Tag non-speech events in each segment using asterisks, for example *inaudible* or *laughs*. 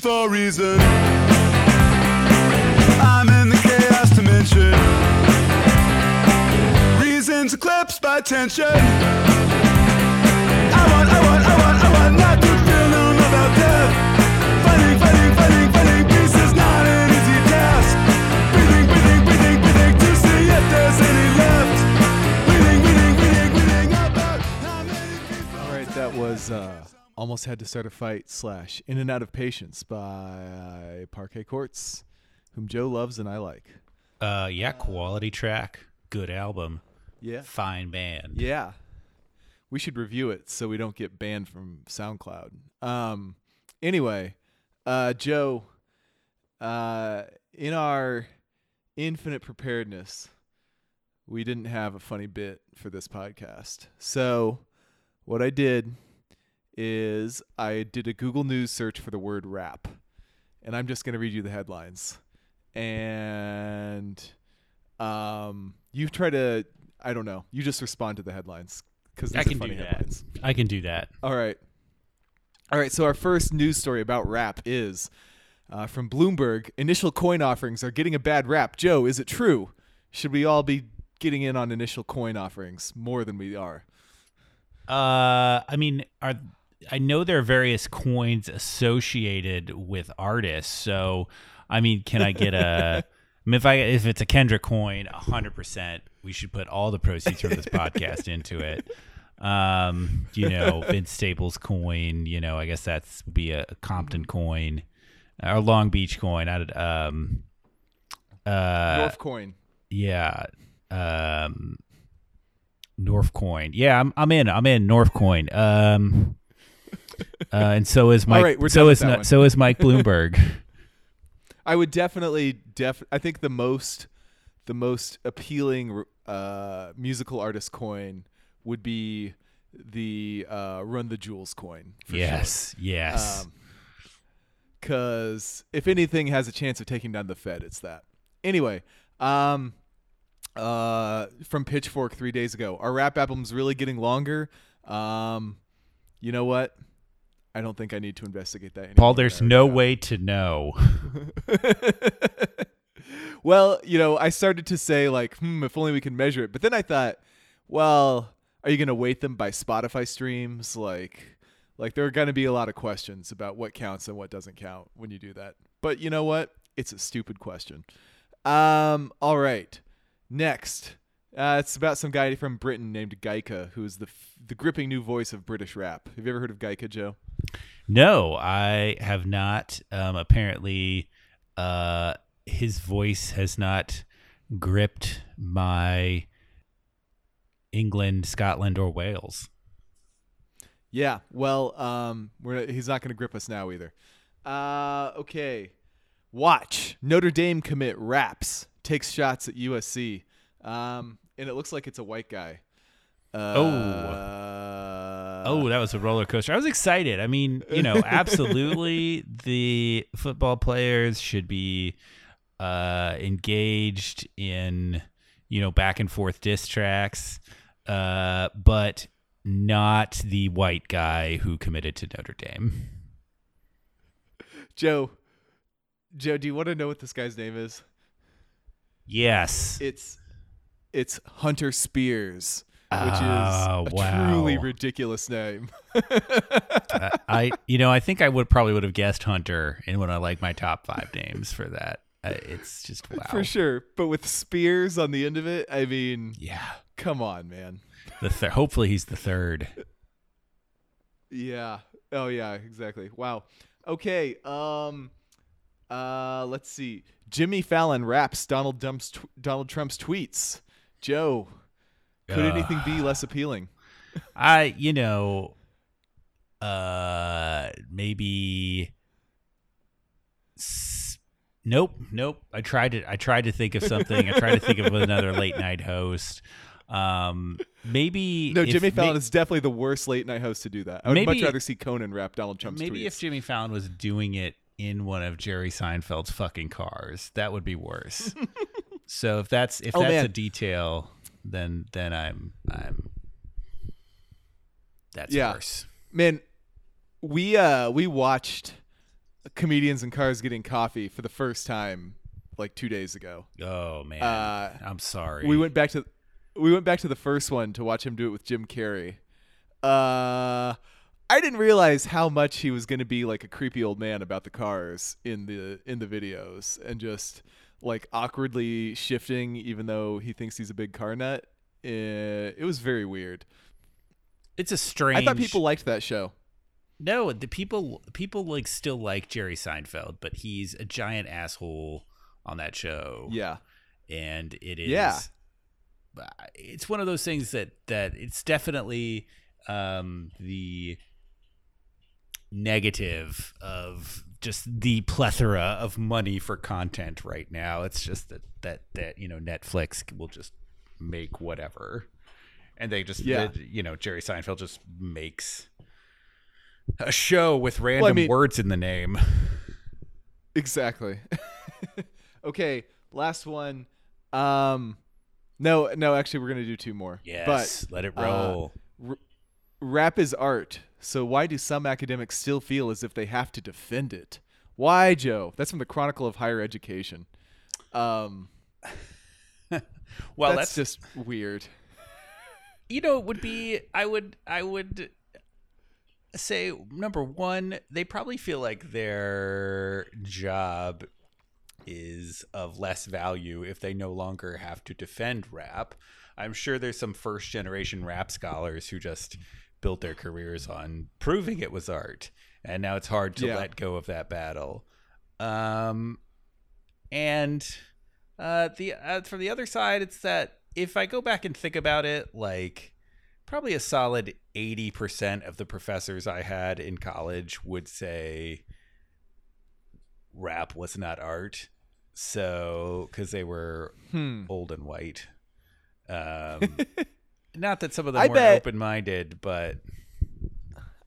searching for reason. I'm in the chaos dimension. Reasons eclipsed by tension. Almost Had to Start a Fight slash In and Out of Patience by Parquet Courts, whom Joe loves and I like. Uh, yeah, quality track, good album, Yeah. fine band. Yeah. We should review it so we don't get banned from SoundCloud. Um anyway, uh Joe, uh in our infinite preparedness, we didn't have a funny bit for this podcast. So, what I did is I did a Google News search for the word rap. And I'm just going to read you the headlines. And um you try to I don't know. You just respond to the headlines cuz I can funny do that. headlines. I can do that. All right. All right, so our first news story about rap is uh, from Bloomberg. Initial coin offerings are getting a bad rap. Joe, is it true? Should we all be getting in on initial coin offerings more than we are? Uh, I mean, are I know there are various coins associated with artists. So, I mean, can I get a? I *laughs* mean, if I if it's a Kendrick coin, hundred percent, we should put all the proceeds from this podcast into it. Um, you know, *laughs* Vince Staples coin. You know, I guess that's would be a Compton coin, or Long Beach coin. I did, um, uh, North coin. yeah. Um North Coin. Yeah, I'm I'm in. I'm in North Coin. Um *laughs* uh, and so is Mike right, we're so is that no- one. so is Mike Bloomberg. *laughs* I would definitely def I think the most the most appealing uh, musical artist coin would be the uh, Run the Jewels coin. For yes. Yes. Sure. Because if anything has a chance of taking down the Fed, it's that. Anyway, um, uh, from Pitchfork three days ago, our rap album's really getting longer. Um, you know what? I don't think I need to investigate that. Paul, there's no already way to know. *laughs* well, you know, I started to say like, hmm, if only we can measure it. But then I thought, well, are you gonna weight them by Spotify streams? Like, like there are gonna be a lot of questions about what counts and what doesn't count when you do that. But you know what? It's a stupid question. Um, all right. Next, uh, it's about some guy from Britain named Gaika, who is the f- the gripping new voice of British rap. Have you ever heard of Gaika, Joe? No, I have not. Um, apparently, uh, his voice has not gripped my England, Scotland, or Wales. Yeah. Well, um, we're he's not going to grip us now either. Uh, okay. Watch Notre Dame commit raps takes shots at USC. Um, and it looks like it's a white guy. Uh, Oh. Oh, that was a roller coaster. I was excited. I mean, you know, *laughs* absolutely the football players should be uh, engaged in, you know, back and forth diss tracks, uh, but not the white guy who committed to Notre Dame. Joe. Joe, do you want to know what this guy's name is? Yes. It's it's Hunter Spears, which is a wow. truly ridiculous name. *laughs* Uh, I, you know, I think I would probably would have guessed Hunter in one of like my top five names for that. Uh, it's just wow. For sure. But with Spears on the end of it, I mean, Yeah. come on, man. The thir- hopefully he's the third. Yeah. Oh yeah, exactly. Wow. Okay. Um uh let's see. Jimmy Fallon raps Donald Trump's tw- Donald Trump's tweets. Joe, could Ugh. anything be less appealing? I, you know, uh, maybe. s- Nope, nope. I tried to. I tried to think of something. I tried to think of *laughs* another late night host. Um, maybe No, Jimmy Fallon is definitely the worst late night host to do that. I would much rather see Conan rap Donald Trump's Maybe tweets. if Jimmy Fallon was doing it in one of Jerry Seinfeld's fucking cars, that would be worse. *laughs* so if that's if Oh, that's man. a detail, then then I'm I'm that's Yeah. worse. Man, we uh we watched comedians and cars getting coffee for the first time like two days ago. Oh man, Uh, I'm sorry. We went back to we went back to the first one to watch him do it with Jim Carrey. Uh I didn't realize how much he was going to be like a creepy old man about the cars in the in the videos and just like awkwardly shifting even though he thinks he's a big car nut. Uh, it was very weird. It's a strange. I thought people liked that show. No, the people people like still like Jerry Seinfeld, but he's a giant asshole on that show. Yeah. and it is Yeah. it's one of those things that that it's definitely um the negative of just the plethora of money for content right now it's just that that that you know netflix will just make whatever and they just Yeah. the- you know jerry seinfeld just makes a show with random mean- words in the name Exactly. *laughs* okay, last one. Um no, no, actually we're going to do two more. yes But let it uh, roll r- rap is art. So why do some academics still feel as if they have to defend it? Why, Joe? That's from the Chronicle of Higher Education. Um well that's, that's just weird. you know it would be i would i would say number one they probably feel like their job is of less value if they no longer have to defend rap i'm sure there's some first generation rap scholars who just built their careers on proving it was art and now it's hard to Yeah. let go of that battle um and uh the uh, from the other side it's that if i go back and think about it like probably a solid 80% of the professors i had in college would say rap was not art so because they were Hmm. old and white um *laughs* not that some of them I weren't bet- open-minded but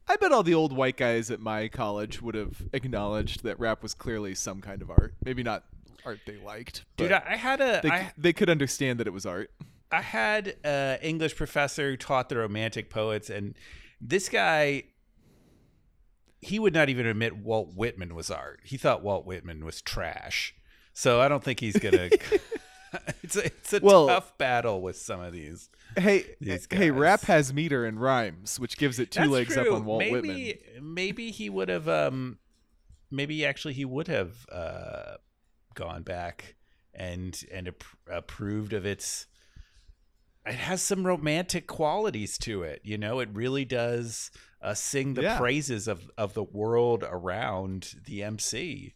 I bet all the old white guys at my college would have acknowledged that rap was clearly some kind of art. Maybe not art they liked. dude I had a they, I- they could understand that it was art. I had an English professor who taught the Romantic poets, and this guy, he would not even admit Walt Whitman was art. He thought Walt Whitman was trash. So I don't think he's gonna. *laughs* *laughs* it's a, it's a Well- tough battle with some of these. Hey, These hey, rap has meter and rhymes, which gives it two That's legs true. up on Walt maybe, Whitman. Maybe he would have. Um, maybe actually he would have uh, gone back and and ap- approved of its. It has some romantic qualities to it, you know. It really does uh, sing the Yeah. praises of of the world around the MC.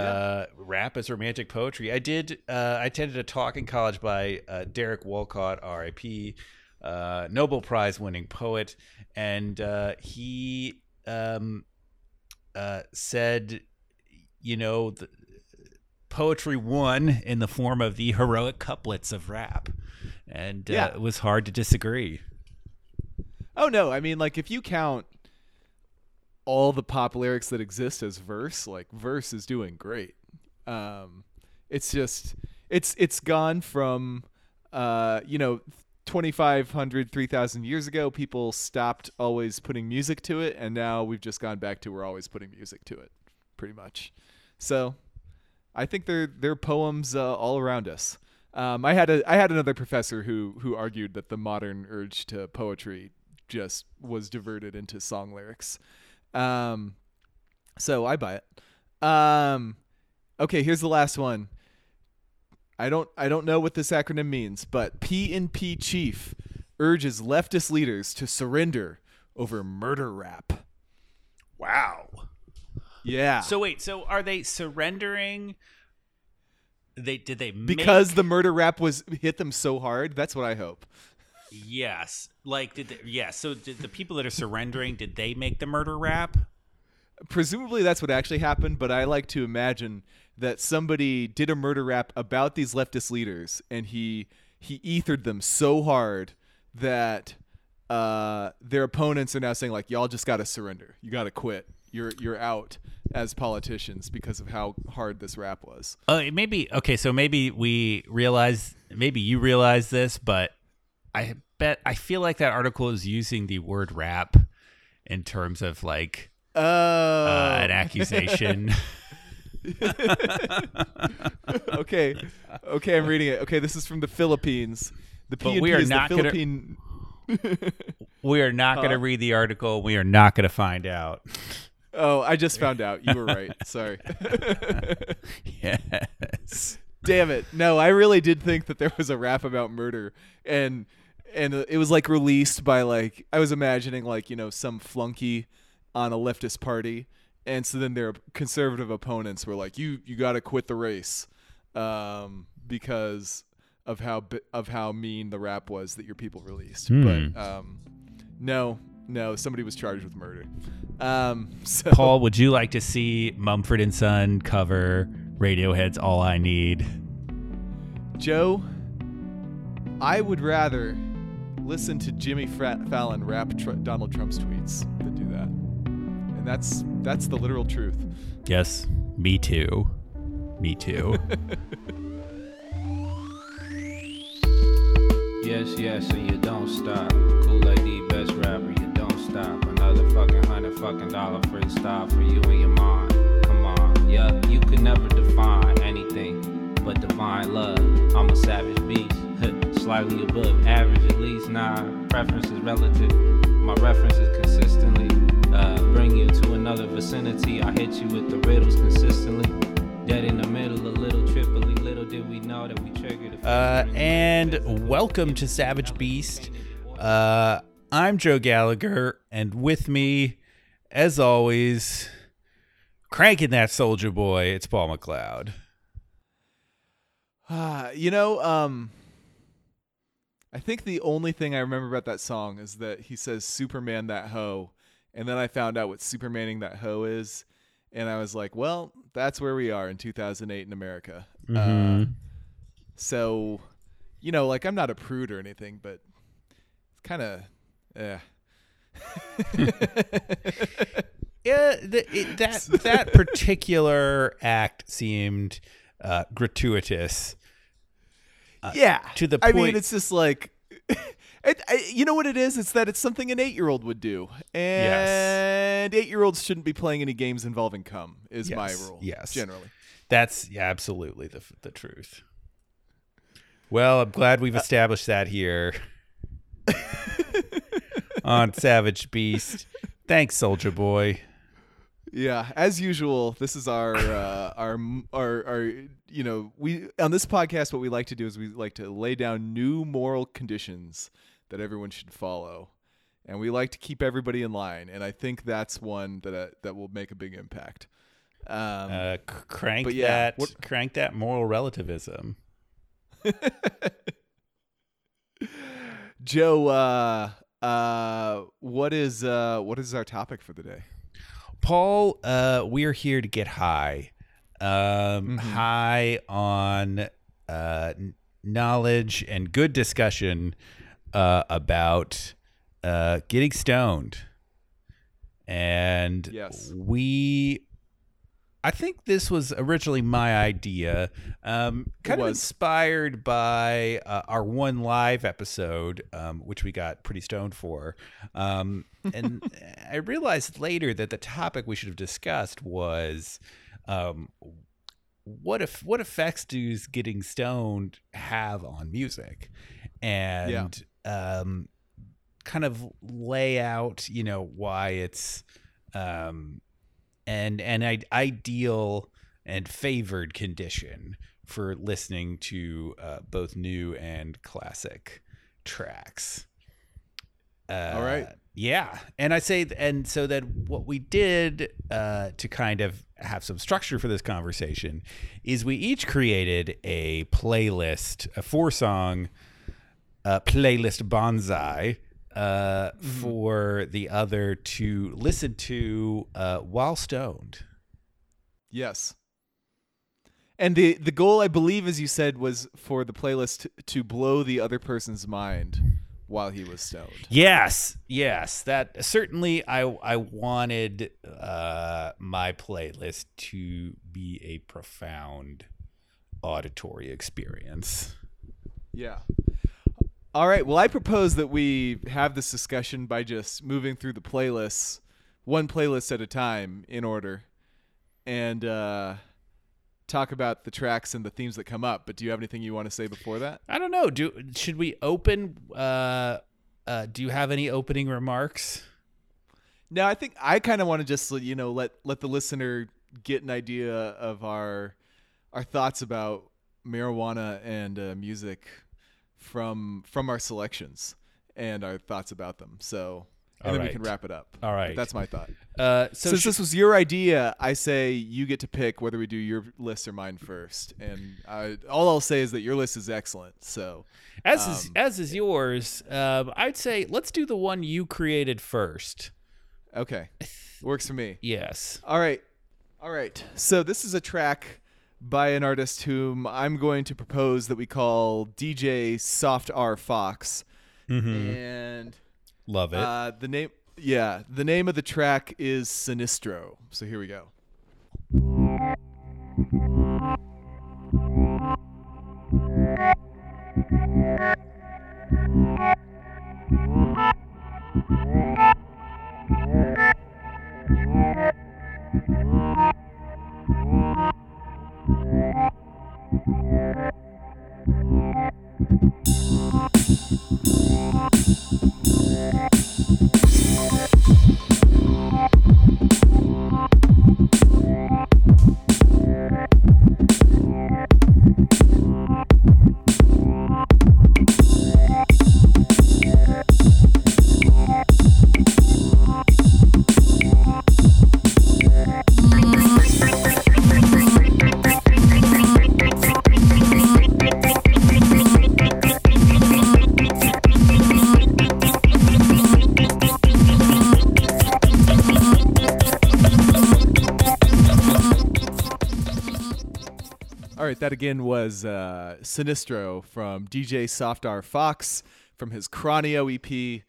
Uh, rap as romantic poetry. I did. Uh, I attended a talk in college by uh, Derek Walcott, R.I.P., uh, Nobel Prize winning poet, and uh, he um, uh, said, you know, the, poetry won in the form of the heroic couplets of rap, and uh, Yeah. it was hard to disagree. Oh no, I mean like if you count all the pop lyrics that exist as verse, like verse is doing great. Um it's just it's it's gone from uh you know 2500 3000 years ago people stopped always putting music to it and now we've just gone back to we're always putting music to it pretty much. So I think they're they're poems uh, all around us. Um, I had a I had another professor who who argued that the modern urge to poetry just was diverted into song lyrics. Um, so I buy it. Um, okay, here's the last one. I don't I don't know what this acronym means, but PNP chief urges leftist leaders to surrender over murder rap. Wow. Yeah. So wait, so are they surrendering? They did they make- because the murder rap was hit them so hard, that's what I hope. Yes, like did they, yeah. So did the people that are surrendering did they make the murder rap? presumably that's what actually happened, but I like to imagine that somebody did a murder rap about these leftist leaders and he he ethered them so hard that uh, their opponents are now saying like y'all just got to surrender. You got to quit. You're you're out as politicians because of how hard this rap was. Uh, maybe okay. So maybe we realize, maybe you realize this, but I bet I feel like that article is using the word rap in terms of like Oh, uh, an accusation. *laughs* *laughs* okay, okay, I'm reading it. Okay, this is from the Philippines. The we are is not the gonna- Philippine. *laughs* we are not going to read the article. We are not going to find out. Oh, I just found out. You were right. Sorry. yes. Damn it. No, I really did think that there was a rap about murder and and it was like released by like I was imagining like, you know, some flunky on a leftist party and so then their conservative opponents were like, "You you got to quit the race." Um because of how of how mean the rap was that your people released. Hmm. But um no, no, somebody was charged with murder. Um *laughs* so Paul, would you like to see Mumford and Son cover Radiohead's "All I Need"? Joe, I would rather listen to Jimmy Fra- Fallon rap tr- Donald Trump's tweets than do that. And that's that's the literal truth. Yes, me too. Me too. *laughs* Yes, yes, and you don't stop. Cool lady, best rapper, you don't stop. Another fucking hundred fucking dollar freestyle for you and your mom. Come on, yeah, you could never define anything but divine love. I'm a savage beast, *laughs* slightly above average at least. Nah, preference is relative. My references consistently uh, bring you to another vicinity. I hit you with the riddles consistently. Dead in the middle, a little triply. Little did we know that we triggered a Uh, and welcome to Savage Beast. Uh, I'm Joe Gallagher, and with me, as always, cranking that soldier boy, it's Paul McLeod. Ah, *sighs* you know, um I think the only thing I remember about that song is that he says Superman that hoe and then I found out what Supermaning that hoe is and I was like, well, that's where we are in 2008 in America. Uh, so, you know, like I'm not a prude or anything, but it's kind of yeah. *laughs* Yeah, the, it, that that *laughs* particular act seemed uh, gratuitous. Uh, yeah. to the point. I mean, it's just like, *laughs* it, I, you know what it is? It's that it's something an eight-year-old would do, and eight-year-olds shouldn't be playing any games involving cum. Is my rule. yes. generally. That's yeah, absolutely the the truth. Well, I'm glad we've uh, established that here *laughs* on Savage Beast. Thanks, Soldier Boy. Yeah, as usual, this is our *laughs* uh, our our our you know we on this podcast what we like to do is we like to lay down new moral conditions that everyone should follow, and we like to keep everybody in line. And I think that's one that uh, that will make a big impact. Um, Uh, c- crank yeah, that, what- crank that moral relativism. *laughs* Joe, uh, uh, what is uh, what is our topic for the day? Paul, uh, we are here to get high, um, Mm-hmm. high on uh, knowledge and good discussion uh, about uh, getting stoned, and Yes. we. I think this was originally my idea, um, kind of inspired by uh, our one live episode, um, which we got pretty stoned for. Um, *laughs* and I realized later that the topic we should have discussed was um, what if what effects does getting stoned have on music, and um, kind of lay out, you know, why it's um, and an i- ideal and favored condition for listening to uh, both new and classic tracks. Uh, All right. Yeah, and I say, and so that what we did uh, to kind of have some structure for this conversation is we each created a playlist, a four song uh, playlist bonsai uh, for the other to listen to uh, while stoned. Yes. And the the goal, I believe, as you said, was for the playlist to blow the other person's mind while he was stoned. Yes, yes, that certainly. I I wanted uh, my playlist to be a profound auditory experience. Yeah. All right. Well, I propose that we have this discussion by just moving through the playlists one playlist at a time in order and uh, talk about the tracks and the themes that come up. But do you have anything you want to say before that? I don't know. Do should we open? Uh, uh, do you have any opening remarks? No, I think I kind of want to just you know let let the listener get an idea of our our thoughts about marijuana and uh, music from from our selections and our thoughts about them. So, and All then right. we can wrap it up. All right. But that's my thought. Uh, so Since should- this was your idea, I say you get to pick whether we do your list or mine first. And I, all I'll say is that your list is excellent. So, as is um, as is yours, um, I'd say let's do the one you created first. okay, works for me. Yes. All right. All right. So this is a track by an artist whom I'm going to propose that we call DJ Soft R Fox. And Love it. uh, the name yeah, the name of the track is Sinistro. So here we go. *laughs* All that again was uh, Sinistro from DJ Soft R Fox from his Cranio EP.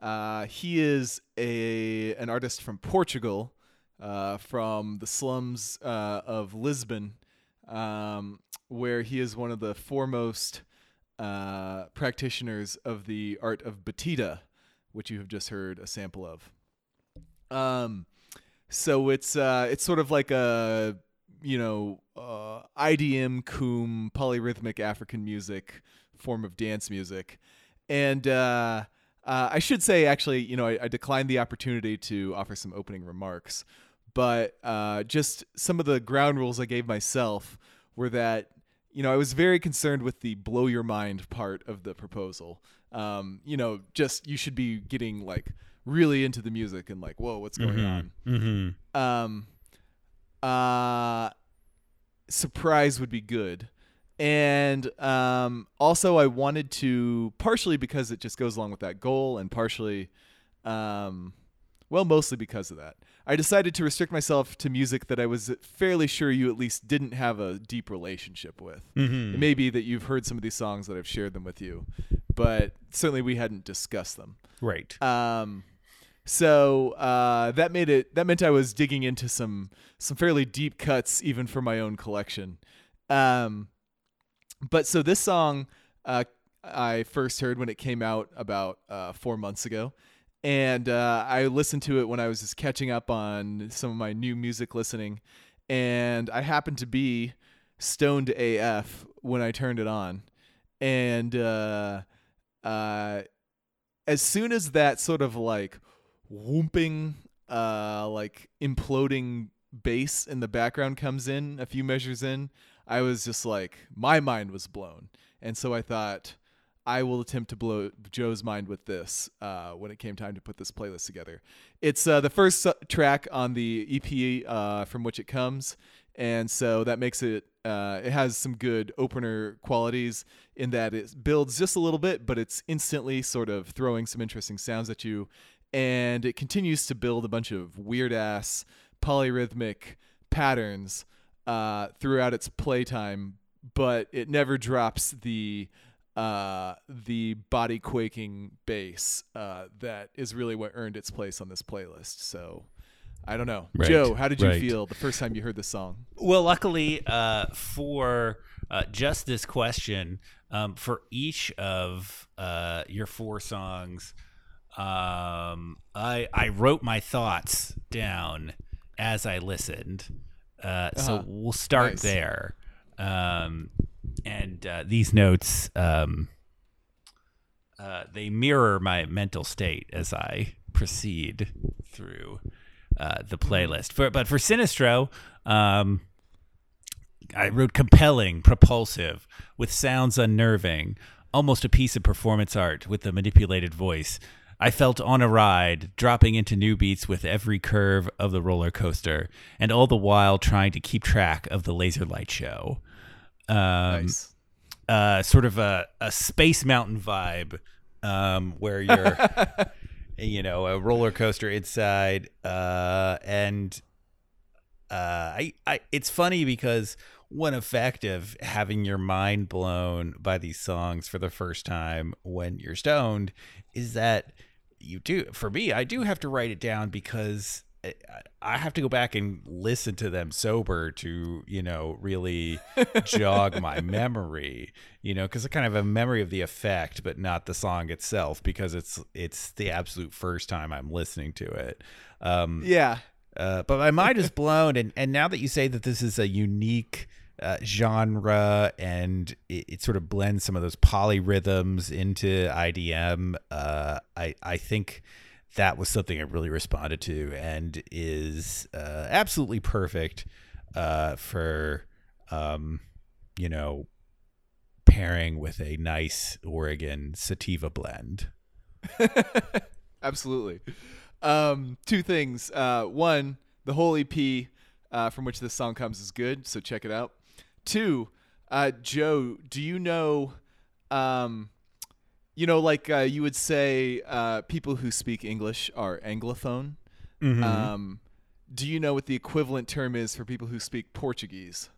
Uh, he is a an artist from Portugal, uh, from the slums uh, of Lisbon, um, where he is one of the foremost uh, practitioners of the art of batida, which you have just heard a sample of. Um, so it's uh, it's sort of like a you know uh, IDM, coom, polyrhythmic African music form of dance music, and uh, uh, I should say actually, you know, I, I declined the opportunity to offer some opening remarks, but uh, just some of the ground rules I gave myself were that you know I was very concerned with the blow your mind part of the proposal. Um, you know, just you should be getting like really into the music and like, whoa, what's going on? Mm-hmm. um uh surprise would be good and um also i wanted to partially because it just goes along with that goal and partially um well mostly because of that i decided to restrict myself to music that i was fairly sure you at least didn't have a deep relationship with Mm-hmm. it may be that you've heard some of these songs that i've shared them with you but certainly we hadn't discussed them Right. um, so uh, that made it. That meant I was digging into some some fairly deep cuts, even for my own collection. Um, but so this song, uh, I first heard when it came out about uh, four months ago, and uh, I listened to it when I was just catching up on some of my new music listening, and I happened to be stoned AF when I turned it on, and uh, uh, as soon as that sort of like whooping, uh, like imploding bass in the background comes in, a few measures in, I was just like, my mind was blown. And so I thought, I will attempt to blow Joe's mind with this uh, when it came time to put this playlist together. It's uh, the first track on the EP uh, from which it comes, and so that makes it. Uh, it has some good opener qualities in that it builds just a little bit, but it's instantly sort of throwing some interesting sounds at you, and it continues to build a bunch of weird ass polyrhythmic patterns uh, throughout its playtime, but it never drops the uh, the body quaking bass uh, that is really what earned its place on this playlist. So I don't know, Right, Joe. How did you right. feel the first time you heard the song? Well, luckily uh, for uh, just this question, um, for each of uh, your four songs, Um, I I wrote my thoughts down as I listened. Uh, so Uh-huh. we'll start Nice. there. Um, and uh, these notes um, uh, they mirror my mental state as I proceed through uh, the playlist. For but for Sinistro, um, I wrote compelling, propulsive, with sounds unnerving, almost a piece of performance art with a manipulated voice. I felt on a ride, dropping into new beats with every curve of the roller coaster, and all the while trying to keep track of the laser light show. Um, nice. uh, sort of a, a space mountain vibe um, where you're *laughs* you know a roller coaster inside uh, and uh, I, I it's funny because one effect of having your mind blown by these songs for the first time when you're stoned is that you do for me I do have to write it down because I- have to go back and listen to them sober to, you know, really *laughs* jog my memory, you know, because I kind of have a memory of the effect, but not the song itself, because it's it's the absolute first time I'm listening to it. Um, Yeah. uh, but my mind is blown, and and now that you say that this is a unique uh, genre and it, it sort of blends some of those polyrhythms into IDM, uh, I I think that was something I really responded to and is uh, absolutely perfect uh, for um, you know pairing with a nice Oregon sativa blend. *laughs* Absolutely. Um, two things. Uh, one, the whole EP uh, from which this song comes is good, so check it out. Two, uh, Joe, do you know, um, you know, like uh, you would say, uh, people who speak English are anglophone. Um, do you know what the equivalent term is for people who speak Portuguese?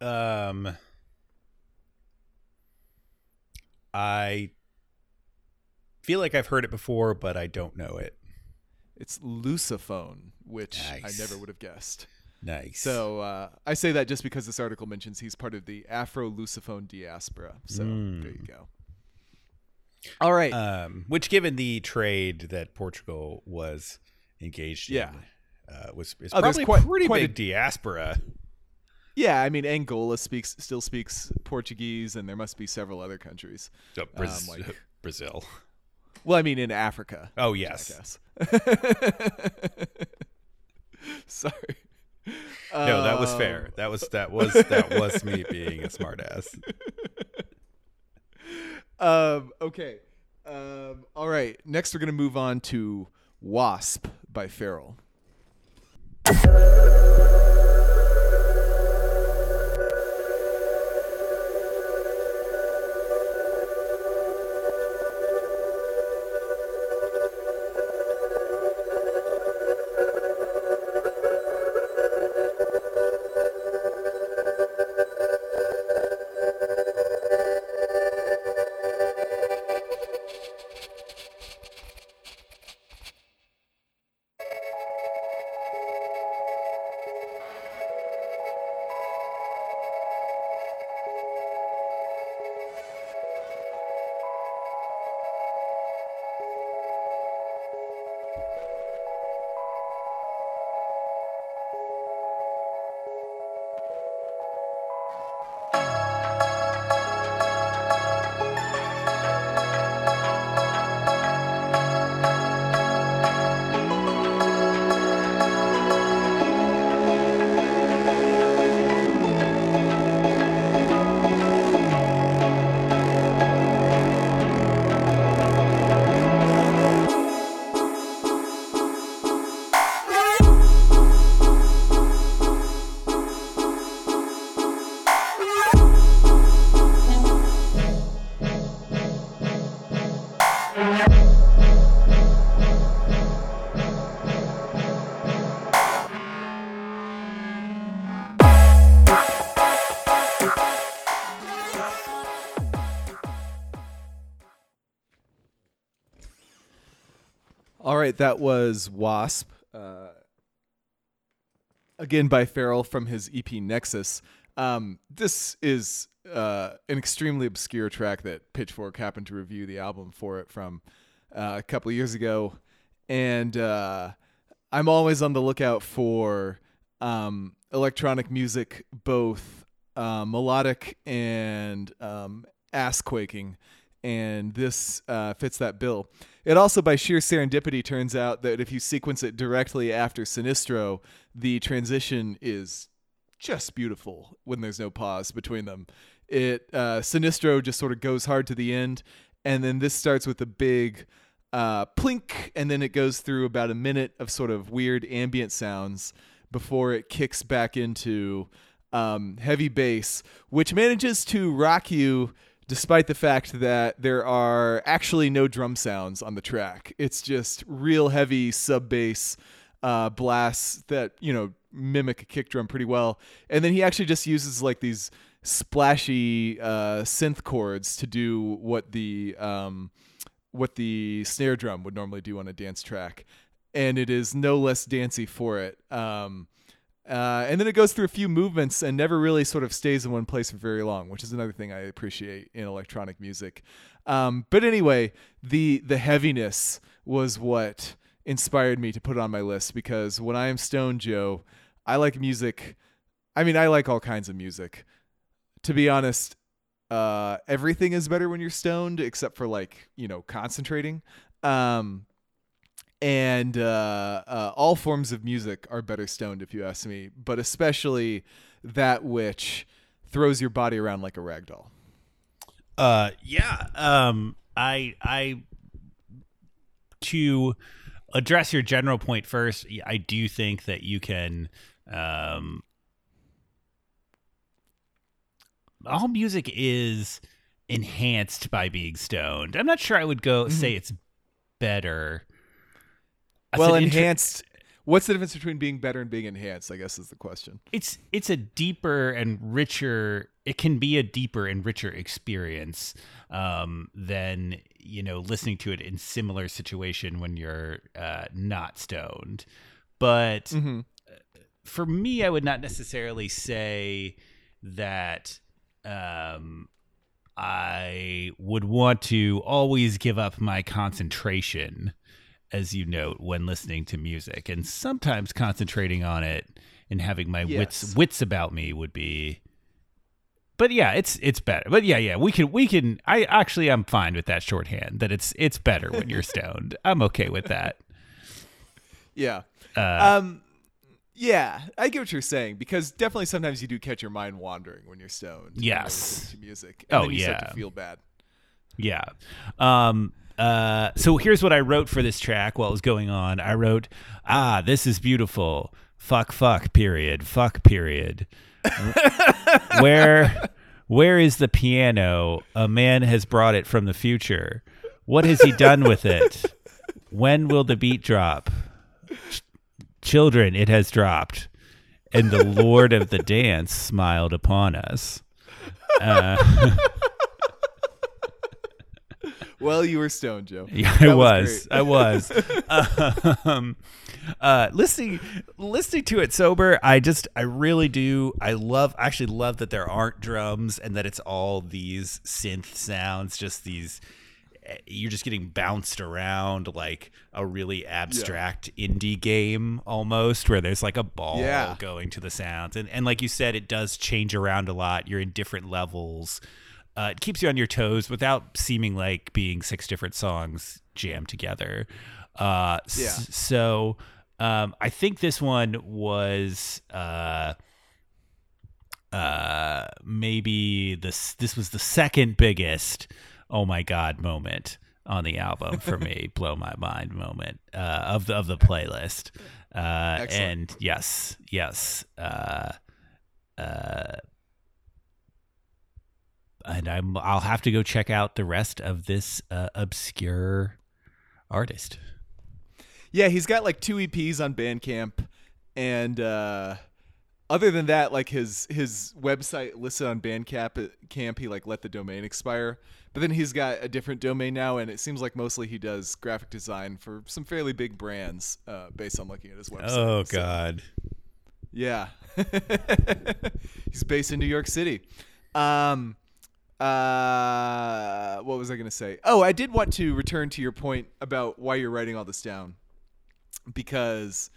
Um, I feel like I've heard it before, but I don't know it. It's lusophone, which Nice. I never would have guessed. Nice. So uh, I say that just because this article mentions he's part of the Afro-Lusophone diaspora. So Mm. there you go. All right. um, which, given the trade that Portugal was engaged Yeah. in, uh, was is Oh, there's probably quite- pretty quite a- diaspora. yeah, I mean Angola speaks still speaks Portuguese, and there must be several other countries. So, Braz- Um, like- *laughs* Brazil. Well, I mean in Africa. Oh I yes. guess. *laughs* Sorry. No, that was Um, fair. That was that *laughs* was that was me being a smartass. Um, okay. Um, all right. Next, we're gonna move on to "Wasp" by Farrell. Right, that was Wasp. Uh, again by Farrell from his EP Nexus. Um, this is uh, an extremely obscure track that Pitchfork happened to review the album for it from. uh, a couple years ago, and uh, I'm always on the lookout for um, electronic music, both uh, melodic and um, ass quaking, and this uh, fits that bill. It also, by sheer serendipity, turns out that if you sequence it directly after Sinistro, the transition is just beautiful when there's no pause between them. It uh, Sinistro just sort of goes hard to the end, and then this starts with a big uh, plink, and then it goes through about a minute of sort of weird ambient sounds before it kicks back into um, heavy bass, which manages to rock you despite the fact that there are actually no drum sounds on the track. It's just real heavy sub bass uh, blasts that you know mimic a kick drum pretty well, and then he actually just uses like these splashy uh, synth chords to do what the um, what the snare drum would normally do on a dance track, and it is no less dancey for it. Um, uh, and then it goes through a few movements and never really sort of stays in one place for very long, which is another thing I appreciate in electronic music. Um, but anyway, the the heaviness was what inspired me to put it on my list because when I am stoned, Joe, I like music. I mean, I like all kinds of music. To be honest, uh, everything is better when you're stoned, except for like you know concentrating. Um, and uh, uh, all forms of music are better stoned, if you ask me. But especially that which throws your body around like a rag doll. Uh, yeah. Um, I, I, to address your general point first, I do think that you can, um, all music is enhanced by being stoned. I'm not sure I would go say it's better. That's well, an inter- enhanced. What's the difference between being better and being enhanced? I guess is the question. it's it's a deeper and richer it can be a deeper and richer experience um, than you know listening to it in similar situation when you're uh, not stoned but Mm-hmm. for me i would not necessarily say that um, i would want to always give up my concentration as you note when listening to music and sometimes concentrating on it and having my wits Yes. wits about me would be but yeah it's it's better but yeah yeah we can we can i actually i'm fine with that shorthand that it's it's better when you're *laughs* stoned i'm okay with that Yeah. uh, Um. Yeah, I get what you're saying because definitely sometimes you do catch your mind wandering when you're stoned. Yes. to music. And Oh, then you start yeah. to feel bad. Yeah. Um, uh, so here's what I wrote for this track while it was going on. I wrote, ah, this is beautiful. Fuck, fuck, period. Fuck, period. *laughs* where, where is the piano? A man has brought it from the future. What has he done with it? When will the beat drop? Ch- children, it has dropped. And the Lord of the dance smiled upon us. Uh, *laughs* Well, you were stoned, Joe. Yeah, I was was. I was. *laughs* um, uh, listening, listening to it sober, I just, I really do. I love, I actually love that there aren't drums and that it's all these synth sounds. Just these, eh, you're just getting bounced around like a really abstract indie game almost, where there's like a ball Yeah. going to the sounds, and and like you said, it does change around a lot. You're in different levels uh, it keeps you on your toes without seeming like being six different songs jammed together. Uh, s- so um, I think this one was uh, uh, maybe this. This was the second biggest. Oh my god! Moment on the album for me. *laughs* Blow my mind moment uh, of the of the playlist. Uh, and yes, yes. Uh, uh, and I'm I'll have to go check out the rest of this uh, obscure artist. Yeah, he's got like two EPs on Bandcamp, and uh, other than that, like his his website listed on Bandcamp, camp he like let the domain expire. But then he's got a different domain now, and it seems like mostly he does graphic design for some fairly big brands, uh, based on looking at his website. Oh So, God. yeah, *laughs* he's based in New York City. Um, uh, what was I going to say? Oh, I did want to return to your point about why you're writing all this down, because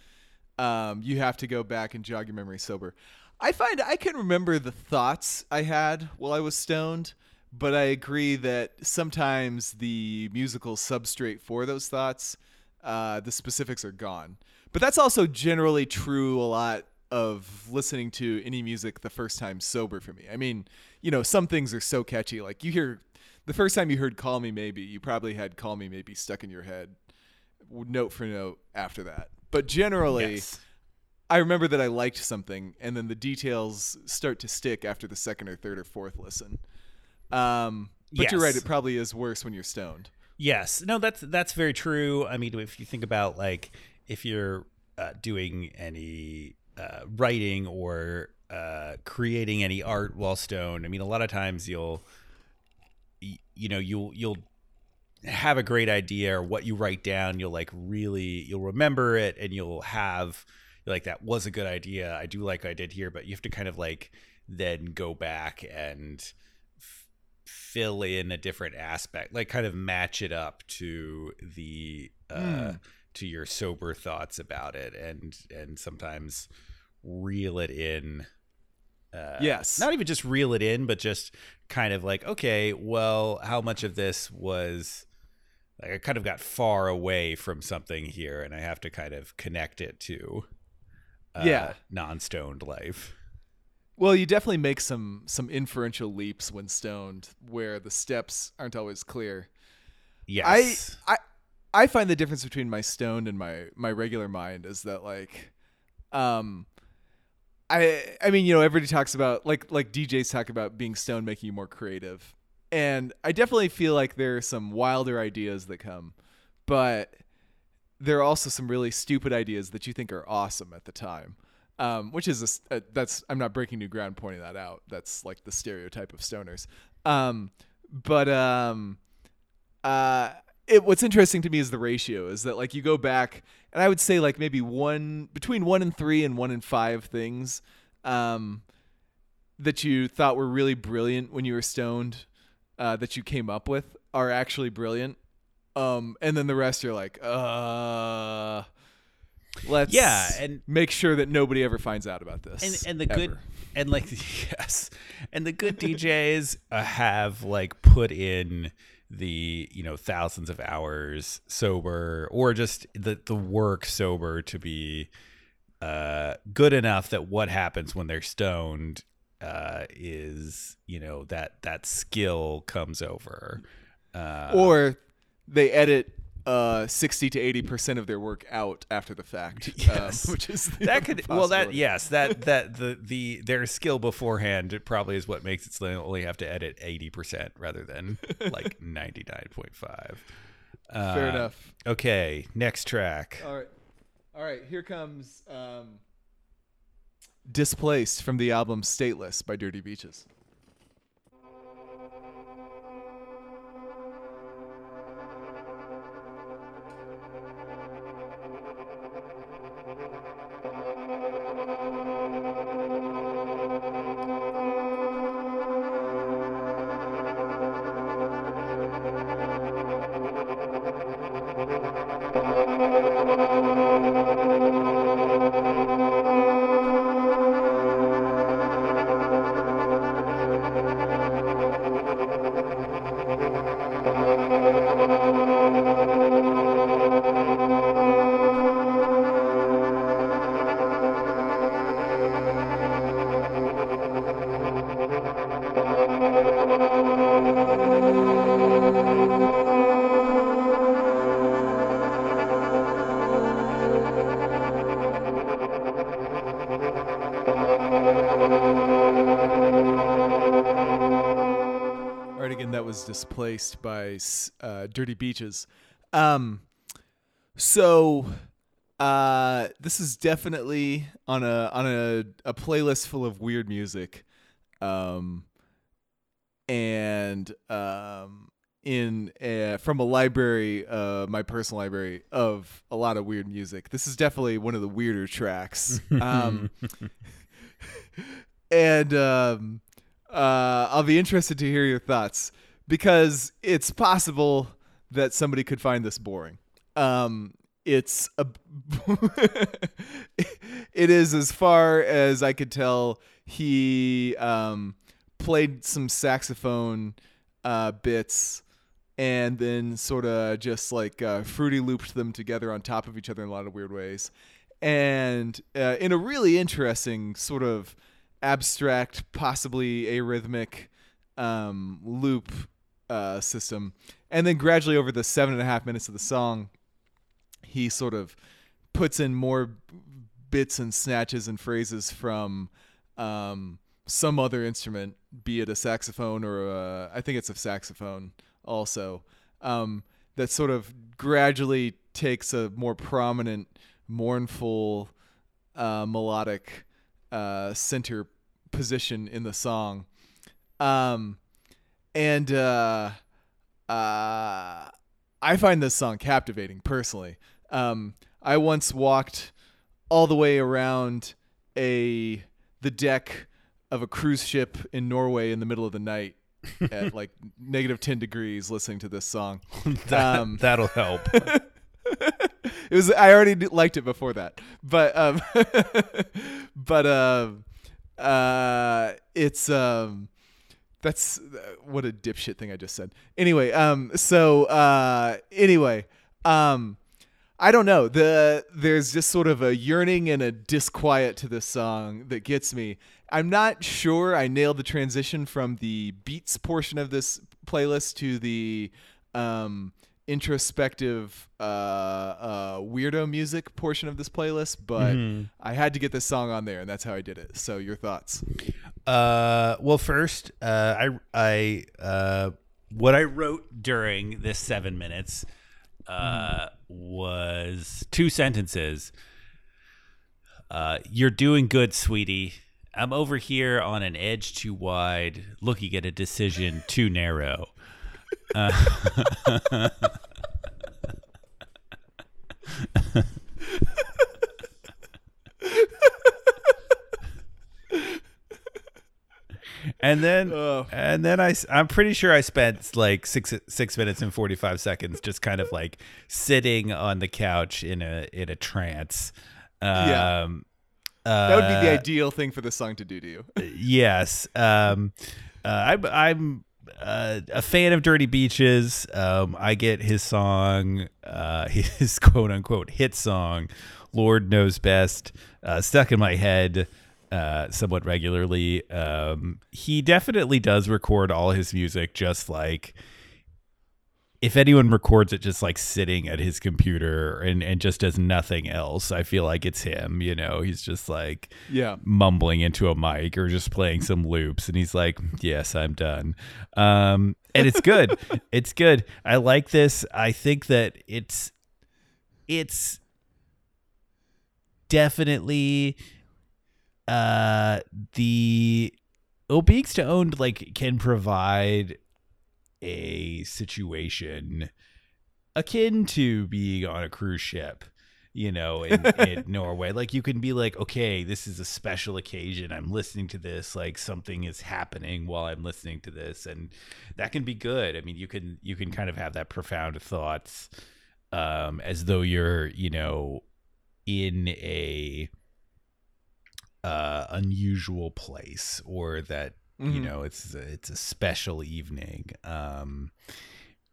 um, you have to go back and jog your memory sober. I find I can remember the thoughts I had while I was stoned, but I agree that sometimes the musical substrate for those thoughts, uh, the specifics are gone. But that's also generally true a lot of listening to any music the first time sober for me. I mean, you know, some things are so catchy. Like you hear the first time you heard Call Me Maybe, you probably had Call Me Maybe stuck in your head note for note after that. But generally, Yes. I remember that I liked something, and then the details start to stick after the second or third or fourth listen. Um, but you're right; it probably is worse when you're stoned. Yes, no, that's that's very true. I mean, if you think about like if you're uh, doing any uh, writing or uh, creating any art while stoned, I mean, a lot of times you'll, you know, you'll you'll have a great idea or what you write down, you'll like really you'll remember it and you'll have you're like that was a good idea. I do like what I did here, but you have to kind of like then go back and fill in a different aspect like kind of match it up to the uh to your sober thoughts about it and and sometimes reel it in uh Yes. not even just reel it in but just kind of like okay well how much of this was like i kind of got far away from something here and i have to kind of connect it to uh, Yeah. non-stoned life Well, you definitely make some some inferential leaps when stoned, where the steps aren't always clear. yes I I I find the difference between my stoned and my my regular mind is that like um I I mean, you know, everybody talks about like like DJs talk about being stoned making you more creative. And I definitely feel like there are some wilder ideas that come, but there are also some really stupid ideas that you think are awesome at the time. Um, which is a uh, that's I'm not breaking new ground pointing that out. That's like the stereotype of stoners. Um, but um, uh, it, what's interesting to me is the ratio is that like you go back and I would say like maybe one between one and three and one and five things um, that you thought were really brilliant when you were stoned uh, that you came up with are actually brilliant. Um, and then the rest you're like, uh, let's Yeah, and- make sure that nobody ever finds out about this. and and the good and like *laughs* yes and the good *laughs* djs uh, have like put in the you know thousands of hours sober or just the the work sober to be uh good enough that what happens when they're stoned uh is you know that that skill comes over. Uh or they edit uh, 60 to 80 percent of their work out after the fact *laughs* Yes. um, *laughs* which is that could well that yes that *laughs* that the the their skill beforehand it probably is what makes it so they only have to edit 80% rather than like 99.5 uh, fair enough. okay next track. All right. All right here comes um, displaced from the album stateless by dirty beaches was displaced by uh, Dirty Beaches. Um, so uh, this is definitely on a on a, a playlist full of weird music, um, and um, in a, from a library, uh, my personal library of a lot of weird music. This is definitely one of the weirder tracks. Um, *laughs* *laughs* and um, uh, I'll be interested to hear your thoughts because it's possible that somebody could find this boring. Um, it's a *laughs* it is as far as I could tell. He um, played some saxophone uh, bits and then sort of just like uh, fruity looped them together on top of each other in a lot of weird ways, and uh, in a really interesting sort of abstract, possibly arrhythmic um, loop uh, system. And then gradually over the seven and a half minutes of the song, he sort of puts in more bits and snatches and phrases from um, some other instrument, be it a saxophone or a, I think it's a saxophone also, um, that sort of gradually takes a more prominent, mournful, uh, melodic uh, center position in the song. Um, and uh, uh, I find this song captivating personally. Um, I once walked all the way around a the deck of a cruise ship in Norway in the middle of the night at *laughs* like negative 10 degrees listening to this song. *laughs* That, Um, that'll help. *laughs* it was I already liked it before that, but um, but um, uh, it's um, that's uh, what a dipshit thing I just said. Anyway, um, so uh, anyway, um, I don't know. The there's just sort of a yearning and a disquiet to this song that gets me. I'm not sure I nailed the transition from the beats portion of this playlist to the um, introspective uh, uh, weirdo music portion of this playlist, but I had to get this song on there, and that's how I did it. So, your thoughts? Uh, well, first, uh, I, I, uh, what I wrote during this seven minutes, uh, was two sentences. Uh, you're doing good, sweetie. I'm over here on an edge too wide, looking at a decision too narrow. Uh, and then Oh. and then I I'm pretty sure I spent like six six minutes and forty five seconds just kind of like sitting on the couch in a in a trance. Um, Yeah. That would be the uh, ideal thing for the song to do to you. yes. Um, uh, I'm I'm uh, a fan of Dirty Beaches. Um, I get his song, uh, *laughs* his quote unquote hit song, "Lord Knows Best," uh, stuck in my head uh, somewhat regularly. Um, he definitely does record all his music just like. If anyone records it just like sitting at his computer and, and just does nothing else, I feel like it's him. You know, he's just like, Yeah. mumbling into a mic or just playing some loops and he's like yes i'm done um and it's good *laughs* it's good i like this i think that it's it's definitely uh the Obeeks to owned like can provide a situation akin to being on a cruise ship you know, in, in *laughs* Norway. Like you can be like, okay, this is a special occasion. I'm listening to this. Like something is happening while I'm listening to this, and that can be good. I mean, you can you can kind of have that profound thoughts, um, as though you're you know in a uh, unusual place, or that you Mhm. know it's a, it's a special evening. Um,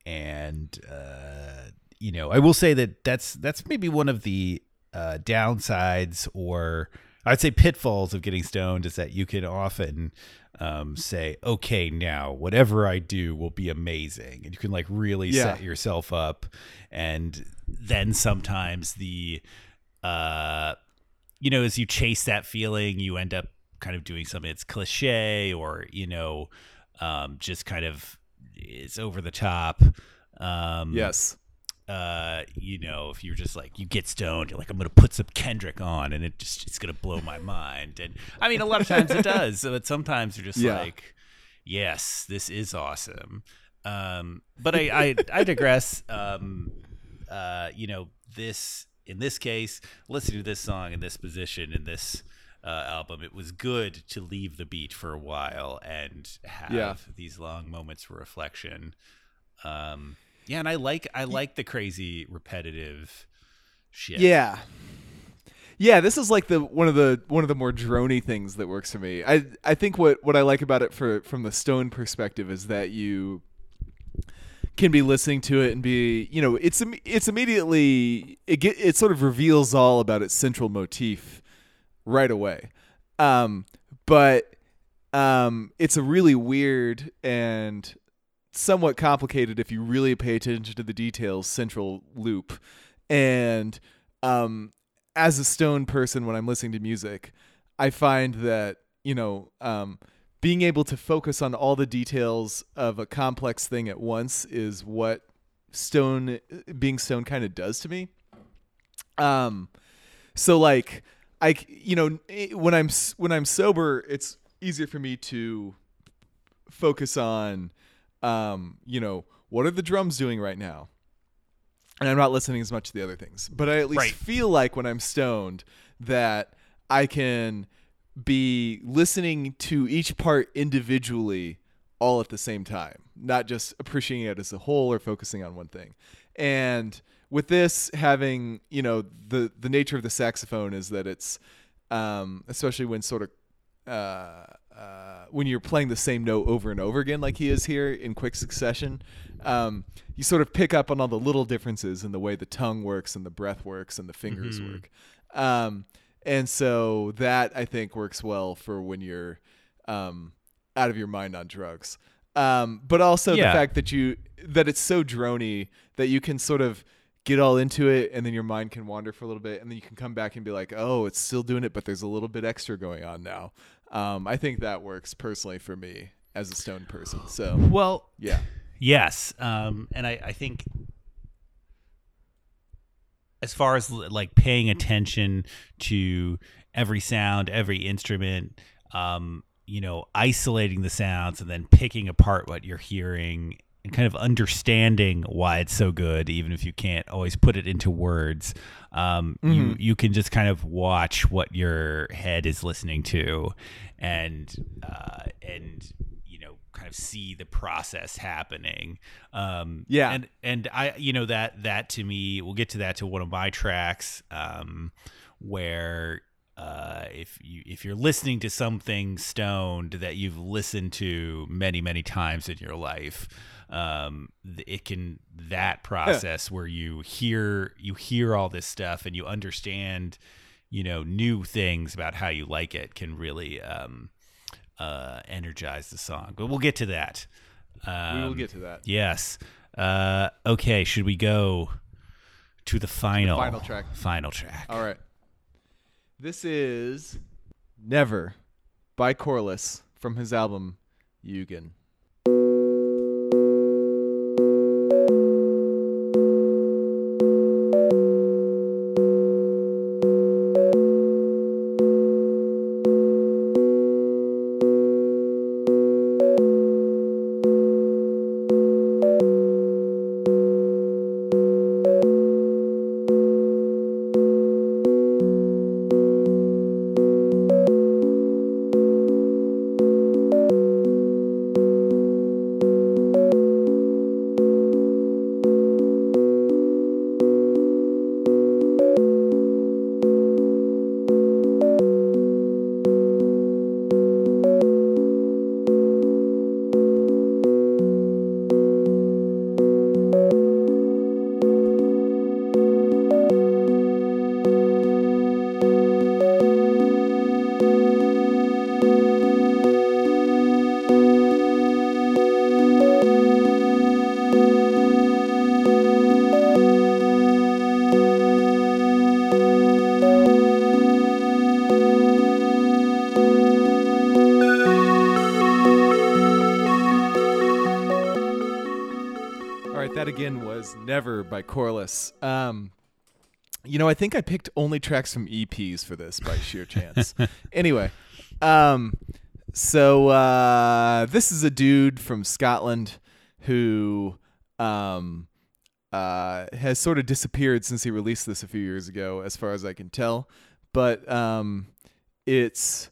and uh, you know, I will say that that's that's maybe one of the uh, downsides, or I'd say pitfalls of getting stoned, is that you can often um, say, "Okay, now whatever I do will be amazing," and you can like really Yeah. set yourself up, and then sometimes the uh, you know, as you chase that feeling, you end up kind of doing something that's cliche or, you know, um, just kind of it's over the top. Um, Yes. Uh, you know, if you're just like you get stoned, you're like, I'm gonna put some Kendrick on, and it just it's gonna blow my mind. And I mean, a lot of times it does, but sometimes you're just Yeah. like, yes, this is awesome. Um, but I I, I digress. Um, uh, you know, this in this case, listening to this song in this position in this uh, album. It was good to leave the beat for a while and have Yeah. these long moments of reflection. Um, yeah, and I like I like the crazy repetitive shit. Yeah. Yeah, this is like the one of the one of the more drony things that works for me. I I think what what I like about it for from the Stone perspective is that you can be listening to it and be, you know, it's it's immediately it get, it sort of reveals all about its central motif right away. Um but um it's a really weird and somewhat complicated if you really pay attention to the details central loop and um as a stone person when i'm listening to music i find that you know um being able to focus on all the details of a complex thing at once is what stone being stone kind of does to me um so like i you know eh, when i'm when i'm sober it's easier for me to focus on um you know what are the drums doing right now? And i'm not listening as much to the other things. But i at least Right. feel like when i'm stoned that i can be listening to each part individually all at the same time not just appreciating it as a whole or focusing on one thing. And with this having you know the the nature of the saxophone is that it's um especially when sort of uh, uh, when you're playing the same note over and over again, like he is here in quick succession, um, you sort of pick up on all the little differences in the way the tongue works and the breath works and the fingers work. Um, and so that I think works well for when you're um, out of your mind on drugs. Um, but also Yeah. the fact that you that it's so drony that you can sort of get all into it and then your mind can wander for a little bit and then you can come back and be like oh it's still doing it but there's a little bit extra going on now. Um, i think that works personally for me as a stone person so Well, yeah. Yes, um, and I, I think as far as like paying attention to every sound, every instrument, um, you know, isolating the sounds and then picking apart what you're hearing and kind of understanding why it's so good, even if you can't always put it into words. Um, You you can just kind of watch what your head is listening to, and uh, and you know kind of see the process happening. Um, Yeah. and and I you know that that to me we'll get to that to one of my tracks um, where uh, if you if you're listening to something stoned that you've listened to many many times in your life um it can that process where you hear you hear all this stuff and you understand you know new things about how you like it can really um uh energize the song but we'll get to that um, we will get to that Yes. Uh, okay. Should we go to the final final track. Final track. all right this is never by corliss from his album eugen Never by Corliss. Um, you know, I think I picked only tracks from EPs for this by sheer *laughs* chance. anyway, um, so uh, this is a dude from Scotland who um, uh, has sort of disappeared since he released this a few years ago, as far as I can tell. But um, it's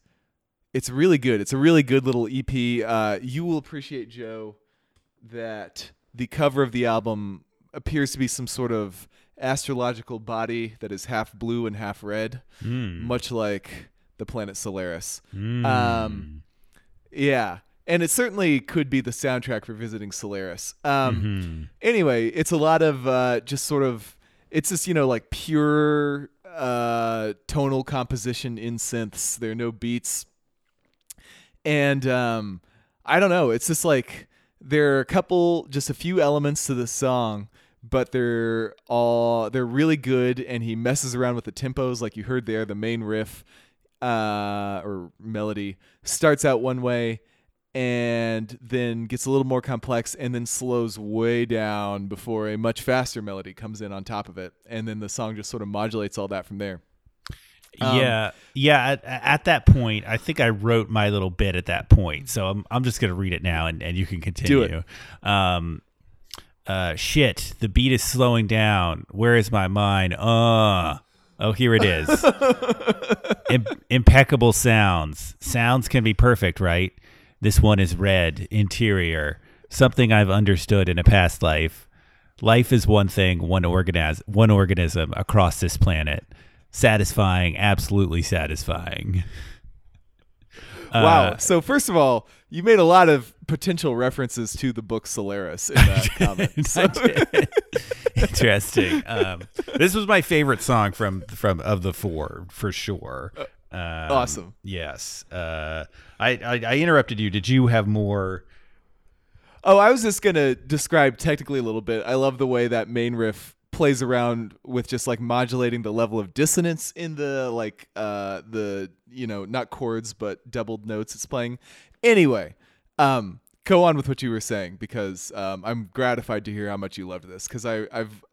it's really good. It's a really good little EP. Uh, you will appreciate Joe that the cover of the album appears to be some sort of astrological body that is half blue and half red, much like the planet Solaris. Um, yeah, and it certainly could be the soundtrack for visiting Solaris. Um, Anyway, it's a lot of uh, just sort of it's just you know like pure uh, tonal composition in synths. There are no beats, and um, I don't know. It's just like there are a couple, just a few elements to the song, but they're all they're really good. And he messes around with the tempos, like you heard there. The main riff uh, or melody starts out one way and then gets a little more complex and then slows way down before a much faster melody comes in on top of it and then the song just sort of modulates all that from there Um, yeah, yeah. At, at that point, I think I wrote my little bit at that point, so I'm I'm just gonna read it now, and, and you can continue. Do Um, uh, shit, the beat is slowing down. Where is my mind? Uh, oh, here it is. *laughs* Im- impeccable sounds. Sounds can be perfect, right? This one is red interior. Something I've understood in a past life. Life is one thing, one organiz- one organism across this planet. Satisfying, absolutely satisfying. *laughs* wow Uh, so first of all you made a lot of potential references to the book solaris in *laughs* that comment *laughs* I did. Interesting. Um, this was my favorite song from from of the four for sure. Um, awesome. Yes. Uh, I, I I interrupted you. Did you have more? Oh, I was just gonna describe technically a little bit. I love the way that main riff plays around with just like modulating the level of dissonance in the like uh the you know not chords but doubled notes it's playing. Anyway, um, go on with what you were saying because um, I'm gratified to hear how much you loved this because I I've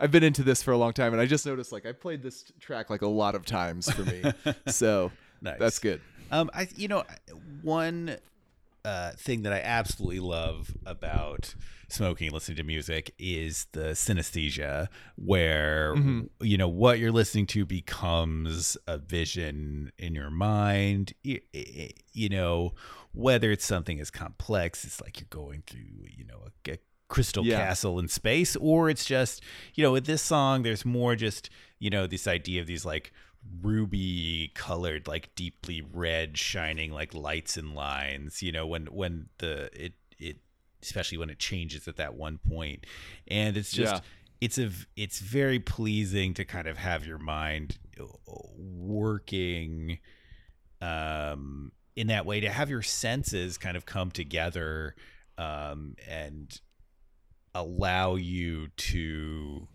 I've been into this for a long time and I just noticed like I played this track like a lot of times for me, *laughs* so Nice. that's good. Um, I you know one uh, thing that I absolutely love about smoking, listening to music, is the synesthesia, where you know what you're listening to becomes a vision in your mind. Y- y- You know whether it's something as complex, it's like you're going through you know a, a crystal Yeah. castle in space, or it's just you know with this song, there's more just you know this idea of these like ruby colored like deeply red shining like lights and lines you know when when the it it especially when it changes at that one point and it's just Yeah. it's a it's very pleasing to kind of have your mind uh, working um in that way to have your senses kind of come together um and allow you to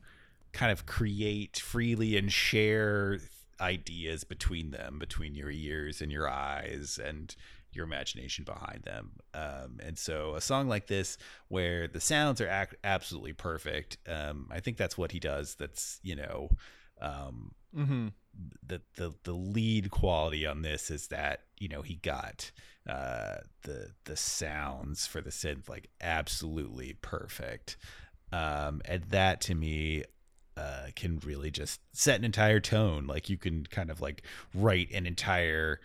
kind of create freely and share ideas between them, between your ears and your eyes and your imagination behind them. Um, and so a song like this, where the sounds are ac- absolutely perfect, um, I think that's what he does. That's, you know, um, Mm-hmm. the, the the lead quality on this is that you know he got uh the the sounds for the synth like absolutely perfect um and that to me uh can really just set an entire tone like you can kind of like write an entire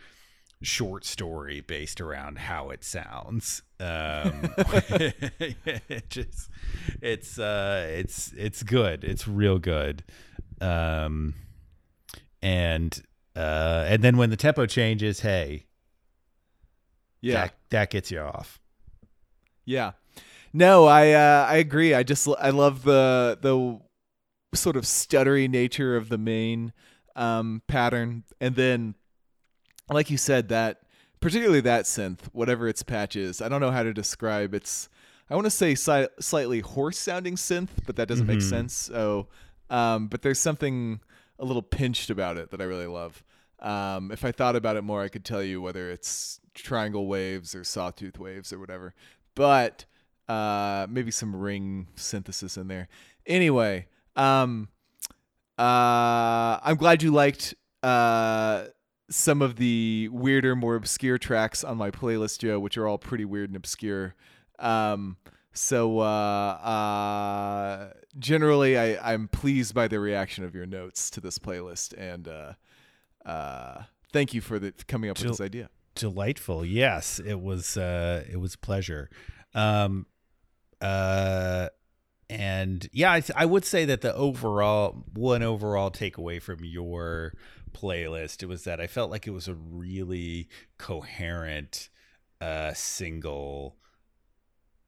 short story based around how it sounds um *laughs* it just it's uh it's it's good it's real good um and uh and then when the tempo changes hey Yeah. that, that gets you off Yeah. No, I uh, I agree. I just I love the the sort of stuttery nature of the main um, pattern, and then, like you said, that particularly that synth, whatever its patch is, I don't know how to describe. It's I want to say si- slightly hoarse sounding synth, but that doesn't make Mhm. sense. So, um, but there's something a little pinched about it that I really love. Um, if I thought about it more, I could tell you whether it's triangle waves or sawtooth waves or whatever. But uh, maybe some ring synthesis in there. Anyway, um, uh, I'm glad you liked uh, some of the weirder, more obscure tracks on my playlist, Joe, which are all pretty weird and obscure. Um, so uh, uh, generally, I, I'm pleased by the reaction of your notes to this playlist, and uh, uh, thank you for the coming up Jill- with this idea. delightful. Yes, it was. Uh, it was a pleasure. Um, uh, and yeah, I, I would say that the overall one overall takeaway from your playlist it was that I felt like it was a really coherent, uh, single,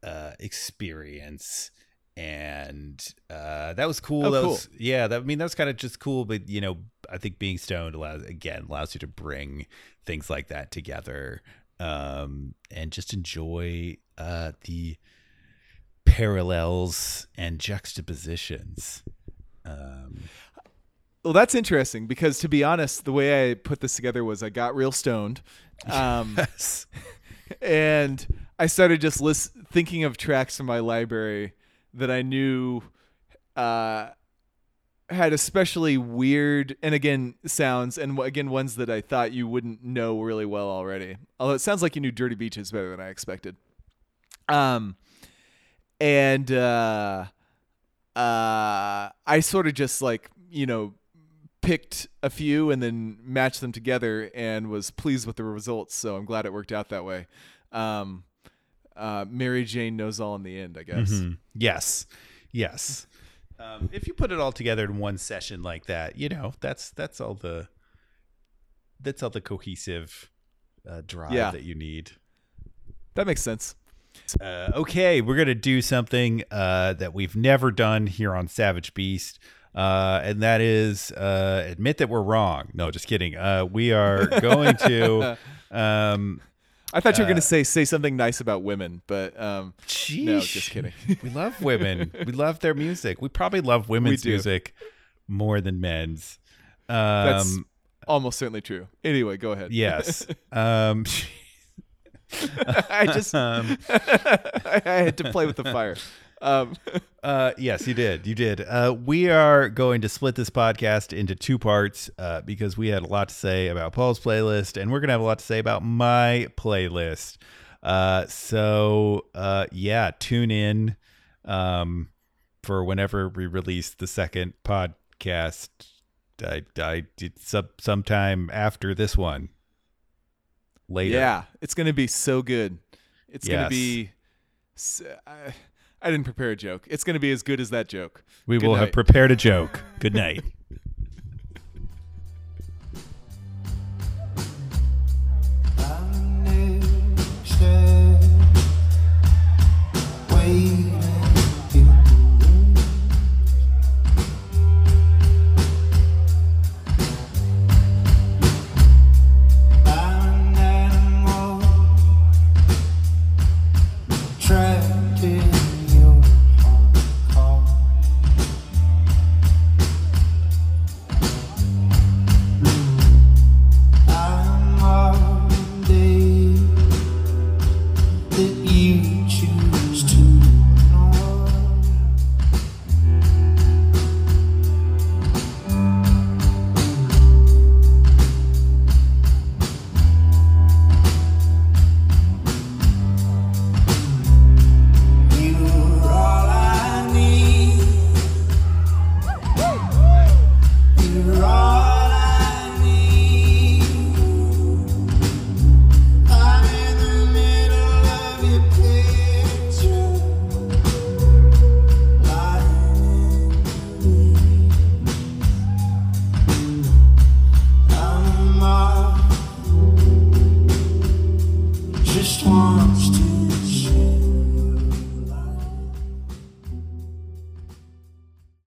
uh, experience. And uh, that was cool. Oh, that cool. was, yeah, that, I mean, that was kind of just cool. But you know, I think being stoned allows again allows you to bring things like that together um, and just enjoy uh, the parallels and juxtapositions. Um, Well, that's interesting because to be honest, the way I put this together was I got real stoned, um, *laughs* yes. and I started just list- thinking of tracks in my library that I knew uh, had especially weird and again sounds, and again ones that I thought you wouldn't know really well already. Although it sounds like you knew Dirty Beaches better than I expected. Um, and uh, uh, I sort of just like you know picked a few and then matched them together and was pleased with the results. So I'm glad it worked out that way. Um, uh, Mary Jane knows all in the end, I guess. Mhm. Yes. Yes. Um, if you put it all together in one session like that, you know, that's that's all the that's all the cohesive uh, drive Yeah. that you need. That makes sense. Uh, okay, we're gonna do something uh, that we've never done here on Savage Beast, uh, and that is uh, admit that we're wrong. No, just kidding. Uh, we are *laughs* going to. Um, I thought you were Uh, going to say say something nice about women, but um, no, just kidding. *laughs* we love women. we love their music. We probably love women's music more than men's. Um, That's almost certainly true. Anyway, go ahead. yes. *laughs* *laughs* I just *laughs* um, *laughs* I had to play with the fire. Um, Uh, yes, you did. You did. Uh, we are going to split this podcast into two parts uh, because we had a lot to say about Paul's playlist, and we're going to have a lot to say about my playlist. Uh, so, uh, yeah, tune in um, for whenever we release the second podcast. I, I did some, sometime after this one. Later. yeah, it's going to be so good. It's gonna be. I didn't prepare a joke. It's going to be as good as that joke. We Good will have prepared a joke. Good night. *laughs*